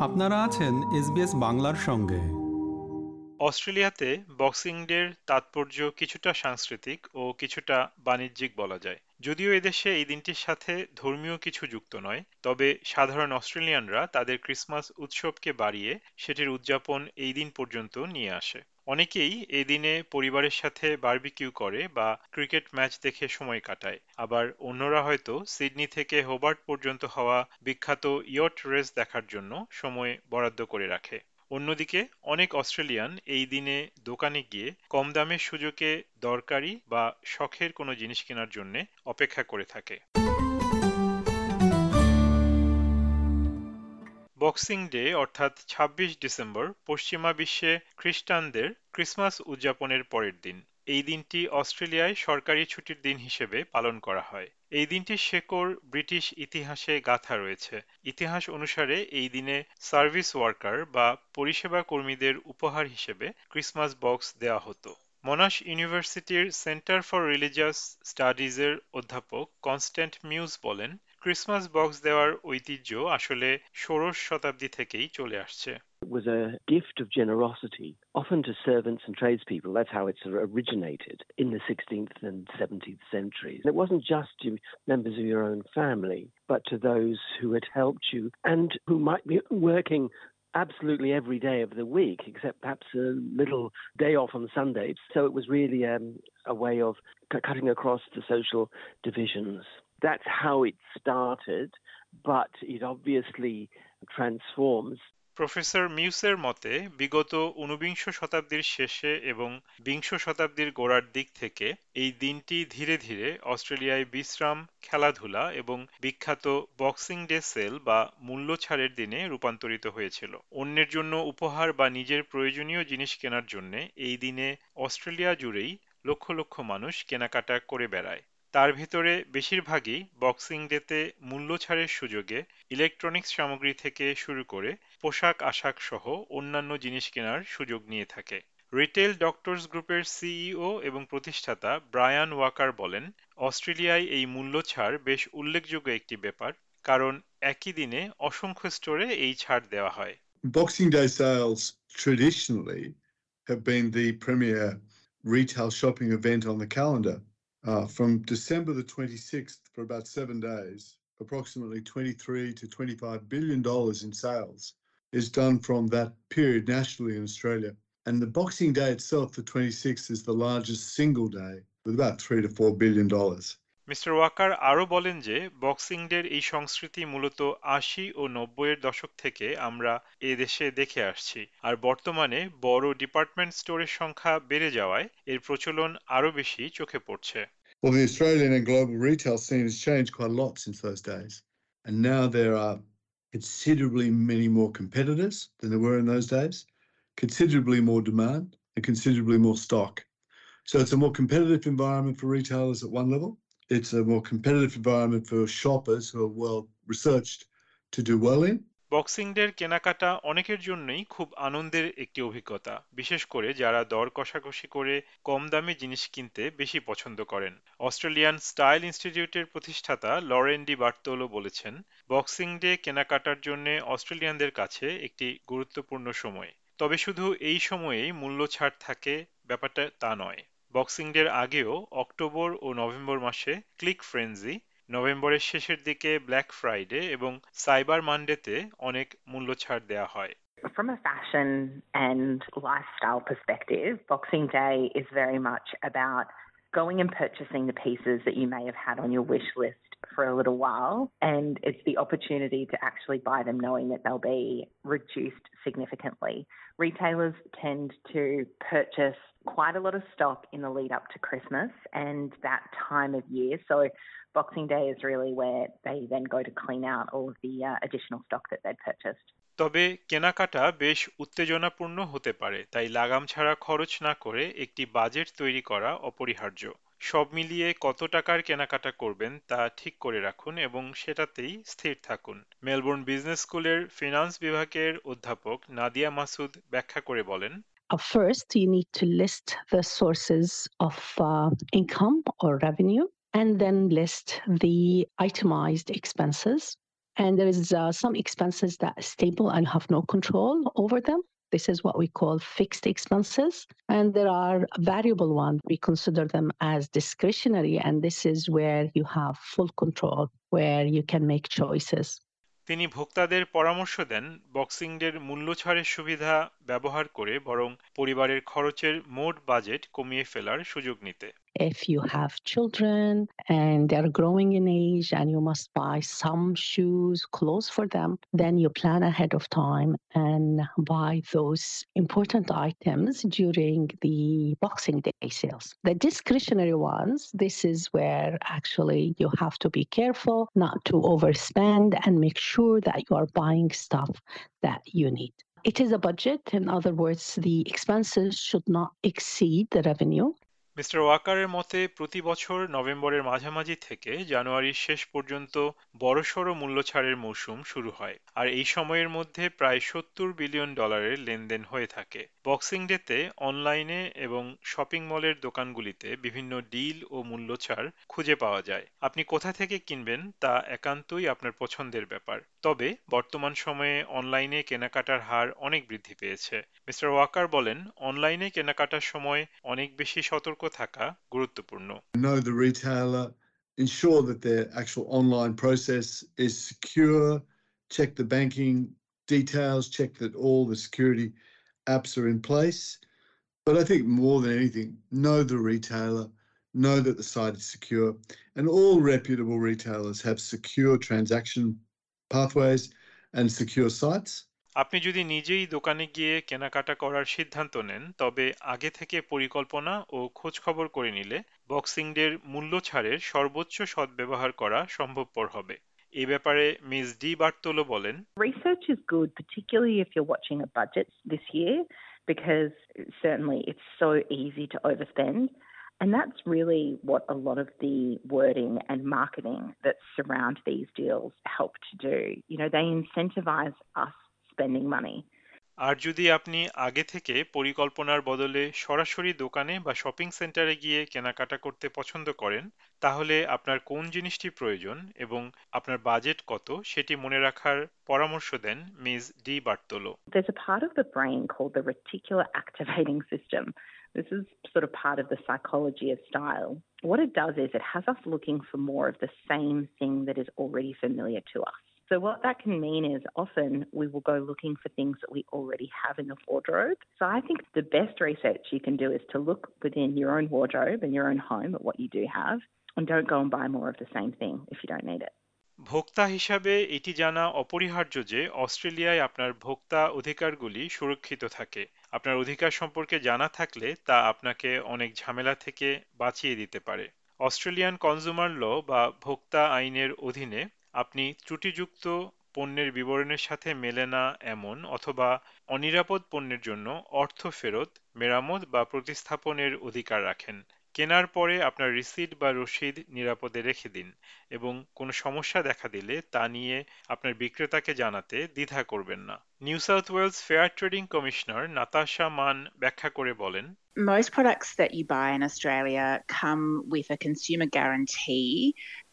আপনারা আছেন এসবিএস বাংলার সঙ্গে। অস্ট্রেলিয়াতে বক্সিং ডের তাৎপর্য কিছুটা সাংস্কৃতিক ও কিছুটা বাণিজ্যিক বলা যায়। যদিও এদেশে এই দিনটির সাথে ধর্মীয় কিছু যুক্ত নয়, তবে সাধারণ অস্ট্রেলিয়ানরা তাদের ক্রিসমাস উৎসবকে বাড়িয়ে সেটির উদযাপন এই দিন পর্যন্ত নিয়ে আসে। অনেকেই এই দিনে পরিবারের সাথে বারবিকিউ করে বা ক্রিকেট ম্যাচ দেখে সময় কাটায়। আবার অন্যরা হয়তো সিডনি থেকে হোবার্ট পর্যন্ত হওয়া বিখ্যাত ইয়ট রেস দেখার জন্য সময় বরাদ্দ করে রাখে। অন্যদিকে অনেক অস্ট্রেলিয়ান এই দিনে দোকানে গিয়ে কম দামের সুযোগে দরকারি বা শখের কোনো জিনিস কেনার জন্য অপেক্ষা করে থাকে। বক্সিং ডে অর্থাৎ ২৬ ডিসেম্বর, পশ্চিমা বিশ্বে খ্রিস্টানদের ক্রিসমাস উদযাপনের পরের দিন। এই দিনটি অস্ট্রেলিয়ায় সরকারি ছুটির দিন হিসেবে পালন করা হয়। এই দিনটির শেকড় ব্রিটিশ ইতিহাসে গাথা রয়েছে। ইতিহাস অনুসারে এই দিনে সার্ভিস ওয়ার্কার বা পরিষেবা কর্মীদের উপহার হিসেবে ক্রিসমাস বক্স দেওয়া হতো। মনাশ ইউনিভার্সিটির সেন্টার ফর রিলিজিয়াস স্টাডিজের অধ্যাপক কনস্ট্যান্ট মিউজ বলেন ক্রিসমাস বক্স দেওয়ার ঐতিহ্য আসলে ষোড়শ শতাব্দী থেকেই চলে আসছে It was a gift of generosity, often to servants and tradespeople. That's how it originated in the 16th and 17th centuries. It wasn't just to members of your own family, but to those who had helped you and who might be working absolutely every day of the week, except perhaps a little day off on Sunday. So it was really um, a way of cutting across the social divisions. That's how it started, but it obviously transforms. Professor মিউসের মতে বিগত ঊনবিংশ শতাব্দীর শেষে এবং বিংশ শতাব্দীর গোড়ার দিক থেকে এই দিনটি ধীরে ধীরে অস্ট্রেলিয়ায় বিশ্রাম খেলাধুলা এবং বিখ্যাত বক্সিং ডে সেল বা মূল্য ছাড়ের দিনে রূপান্তরিত হয়েছিল। অন্যের জন্য উপহার বা নিজের প্রয়োজনীয় জিনিস কেনার জন্য এই দিনে অস্ট্রেলিয়া জুড়েই লক্ষ লক্ষ মানুষ কেনাকাটা করে বেড়ায়। তার ভিতরে বেশিরভাগই বক্সিং ডেতে মূল্য ছাড়ের সুযোগে ইলেকট্রনিক্স সামগ্রী থেকে শুরু করে পোশাক, আশাক সহ অন্যান্য জিনিস কেনার সুযোগ নিয়ে থাকে রিটেল ডক্টরস গ্রুপের সিইও এবং প্রতিষ্ঠাতা ব্রায়ান ওয়াকার বলেন, অস্ট্রেলিয়ায় এই মূল্য ছাড় বেশ উল্লেখযোগ্য একটি ব্যাপার, কারণ একই দিনে অসংখ্য স্টোরে এই ছাড় দেওয়া হয় Boxing Day sales traditionally have been. Uh, from December the 26th for about seven days, approximately 23 to 25 billion dollars in sales is done from that period nationally in Australia. And the Boxing Day itself, the 26th, is the largest single day with about three to four billion dollars. Mister Walker আরও বলেন যে boxing ডের এই সংস্কৃতি মূলত আশি ও নব্বইয়ের দশক থেকে আমরা এ দেশে দেখে আসছি আর বর্তমানে বড় ডিপার্টমেন্ট স্টোরের সংখ্যা বেড়ে যাওয়ায় এর প্রচলন আরও বেশি চোখে পড়ছে Well, the Australian and global retail scene has changed quite a lot since those days. And now there are considerably many more competitors than there were in those days, considerably more demand, and considerably more stock. So it's a more competitive environment for retailers at one level. it's a more competitive environment for shoppers who are well researched to do well in. Boxing ডের কেনাকাটা অনেকের জন্যই খুব আনন্দের একটি অভিজ্ঞতা, বিশেষ করে যারা দর কষাকষি করে কম দামে জিনিস কিনতে বেশি পছন্দ করেন। অস্ট্রেলিয়ান স্টাইল ইনস্টিটিউটের প্রতিষ্ঠাতা লরেন ডি বার্তোলো বলেছেন বক্সিং ডে কেনাকাটার জন্য অস্ট্রেলিয়ানদের কাছে একটি গুরুত্বপূর্ণ সময়। তবে শুধু এই সময়েই মূল্য ছাড় থাকে, ব্যাপারটা তা নয়। বক্সিং ডের আগেও অক্টোবর ও নভেম্বর মাসে ক্লিক ফ্রেন্সি নভেম্বরের শেষের দিকে ব্ল্যাক ফ্রাইডে এবং সাইবার মানডেতে অনেক মূল্য ছাড় দেওয়া হয় From a fashion and lifestyle perspective, Boxing Day is very much about going and purchasing the pieces that you may have had on your wish list for a little while. And it's the opportunity to actually buy them knowing that they'll be reduced significantly. Retailers tend to purchase quite a lot of stock in the lead up to Christmas and that time of year. So Boxing Day is really where they then go to clean out all of the uh, additional stock that they'd purchased. তবে কেনাকাটা বেশ উত্তেজনাপূর্ণ হতে পারে তাই লাগাম ছাড়া খরচ না করে একটি বাজেট তৈরি করা অপরিহার্য সব মিলিয়ে কত টাকার কেনাকাটা করবেন তা ঠিক করে রাখুন এবং সেটাতেই স্থির থাকুন মেলবোর্ন বিজনেস স্কুলের ফিনান্স বিভাগের অধ্যাপক নাদিয়া মাসুদ ব্যাখ্যা করে বলেন Uh, first, you need to list the sources of uh, income or revenue, and then list the itemized expenses. And there is uh, some expenses that are stable and have no control over them. This is what we call fixed expenses. And there are variable ones. We consider them as discretionary. And this is where you have full control, where you can make choices. তিনি ভোক্তাদের পরামর্শ দেন boxing ডের মূল্য ছাড়ের সুবিধা ব্যবহার করে বরং পরিবারের খরচের মোট বাজেট কমিয়ে ফেলার সুযোগ নিতে If you have children and they're growing in age and you must buy some shoes, clothes for them, then you plan ahead of time and buy those important items during the Boxing Day sales. The discretionary ones, this is where actually you have to be careful not to overspend and make sure that you are buying stuff that you need. It is a budget. In other words, the expenses should not exceed the revenue. Mister ওয়াকারের মতে, প্রতি বছর নভেম্বরের মাঝামাঝি থেকে জানুয়ারির শেষ পর্যন্ত বড়সড় মূল্য ছাড়ের মৌসুম শুরু হয়, আর এই সময়ের মধ্যে প্রায় সত্তর বিলিয়ন ডলারের লেনদেন হয়ে থাকে। বক্সিং ডেতে অনলাইনে এবং শপিং মলের দোকানগুলিতে বিভিন্ন ডিল ও মূল্য ছাড় খুঁজে পাওয়া যায়। আপনি কোথা থেকে কিনবেন তা একান্তই আপনার পছন্দের ব্যাপার। তবে বর্তমান সময়ে অনলাইনে কেনাকাটার হার অনেক বৃদ্ধি পেয়েছে। মিস্টার ওয়াকার বলেন, অনলাইনে কেনাকাটার সময় অনেক বেশি সতর্ক থাকা গুরুত্বপূর্ণ Know the retailer, ensure that their actual online process is secure, check the banking details, check that all the security apps are in place. But I think more than anything, know the retailer, know that the site is secure, and all reputable retailers have secure transaction pathways and secure sites. আপনি যদি নিজেই দোকানে গিয়ে কেনাকাটা করার সিদ্ধান্ত নেন তবে আগে থেকে পরিকল্পনা ও খোঁজ খবর করে নিলে বক্সিং ডের মূল্য ছাড়ের সর্বোচ্চ সদ্ব্যবহার করা সম্ভবপর হবে এ ব্যাপারে মিস ডি বার্তোলো বলেন Research is good, particularly if you're watching a budget this year, because certainly it's so easy to overspend. And that's really what a lot of the wording and marketing that surround these deals help to do. You know, they incentivize us spending money. আর যদি আপনি আগে থেকে পরিকল্পনার বদলে সরাসরি দোকানে বা shopping সেন্টারে গিয়ে কেনাকাটা করতে পছন্দ করেন তাহলে আপনার কোন জিনিসটি প্রয়োজন এবং আপনার বাজেট কত সেটি মনে রাখার পরামর্শ দেন Miss Di Bartolo There's a part of the brain called the reticular activating system. This is sort of part of the psychology of style. What it does is it has us looking for more of the same thing that is already familiar to us. So, what that can mean is often we will go looking for things that we already have in the wardrobe. So, I think the best research you can do is to look within your own wardrobe and your own home at what you do have and don't go and buy more of the same thing if you don't need it. ভোক্তা হিসাবে এটি জানা অপরিহার্য যে অস্ট্রেলিয়ায় আপনার ভোক্তা অধিকারগুলি সুরক্ষিত থাকে আপনার অধিকার সম্পর্কে জানা থাকলে তা আপনাকে অনেক ঝামেলা থেকে বাঁচিয়ে দিতে পারে অস্ট্রেলিয়ান কনজুমার ল বা ভোক্তা আইনের অধীনে আপনি ত্রুটিযুক্ত পণ্যের বিবরণের সাথে মেলে না এমন অথবা অনিরাপদ পণ্যের জন্য অর্থ ফেরত, মেরামত বা প্রতিস্থাপনের অধিকার রাখেন। কেনার পরে আপনার রিসিট বা রসিদ নিরাপদে রেখে দিন এবং কোনো সমস্যা দেখা দিলে তা নিয়ে আপনার বিক্রেতাকে জানাতে দ্বিধা করবেন না New South Wales fair trading commissioner Natasha Mann ব্যাখ্যা করে বলেন most products that you buy in Australia come with a consumer guarantee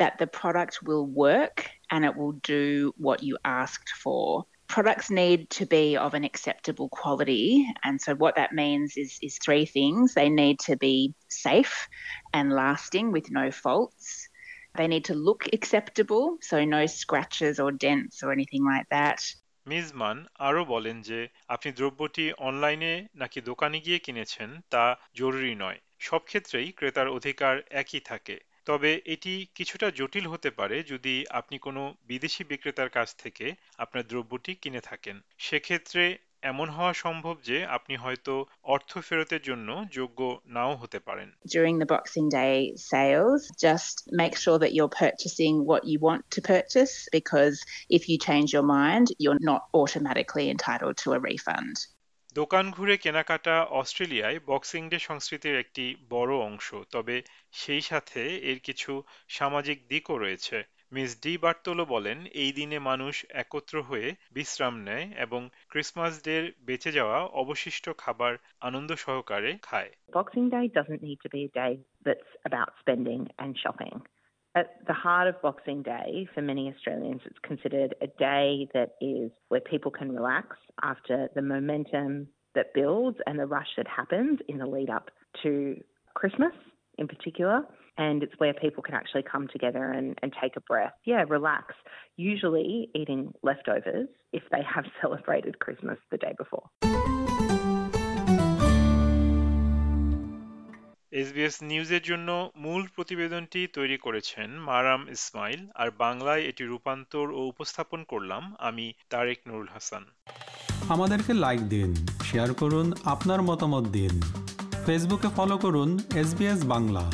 that the product will work and it will do what you asked for. Products need to be of an acceptable quality. And so, what that means is, is three things they need to be safe and lasting with no faults. They need to look acceptable, so no scratches or dents or anything like that. মিজমান আরও বলেন যে আপনি দ্রব্যটি অনলাইনে নাকি দোকানে গিয়ে কিনেছেন তা জরুরি নয় সব ক্ষেত্রেই ক্রেতার অধিকার একই থাকে তবে এটি কিছুটা জটিল হতে পারে যদি আপনি কোনো বিদেশি বিক্রেতার কাছ থেকে আপনার দ্রব্যটি কিনে থাকেন সেক্ষেত্রে এমন হওয়া সম্ভব যে আপনি হয়তো অর্থ ফেরতের জন্য যোগ্য নাও হতে পারেন During the Boxing Day sales, just make sure that you're purchasing what you want to purchase because if you change your mind, you're not automatically entitled to a refund. দোকান ঘুরে কেনাকাটা অস্ট্রেলিয়ায় বক্সিং ডে সংস্কৃতির একটি বড় অংশ, তবে সেই সাথে এর কিছু সামাজিক দিকও রয়েছে মিস ডি বার্তোলো বলেন, এই দিনে মানুষ একত্র হয়ে বিশ্রাম নেয় এবং ক্রিসমাস ডের বেঁচে যাওয়া অবশিষ্ট খাবার আনন্দ সহকারে খায় Boxing Day doesn't need to be a day that's about spending and shopping. At the heart of Boxing Day, for many Australians, it's considered a day that is where people can relax after the momentum that builds and the rush that happens in the lead up to Christmas in particular. And it's where people can actually come together and, and take a breath. Yeah, relax. Usually eating leftovers if they have celebrated Christmas the day before. SBS নিউজের জন্য মূল প্রতিবেদনটি তৈরি করেছেন মারাম ইসমাইল, আর বাংলায় এটি রূপান্তর ও উপস্থাপন করলাম আমি তারেক নুরুল হাসান। আমাদেরকে লাইক দিন শেয়ার করুন, আপনার মতামত দিন। ফেসবুকে ফলো করুন এস বাংলা।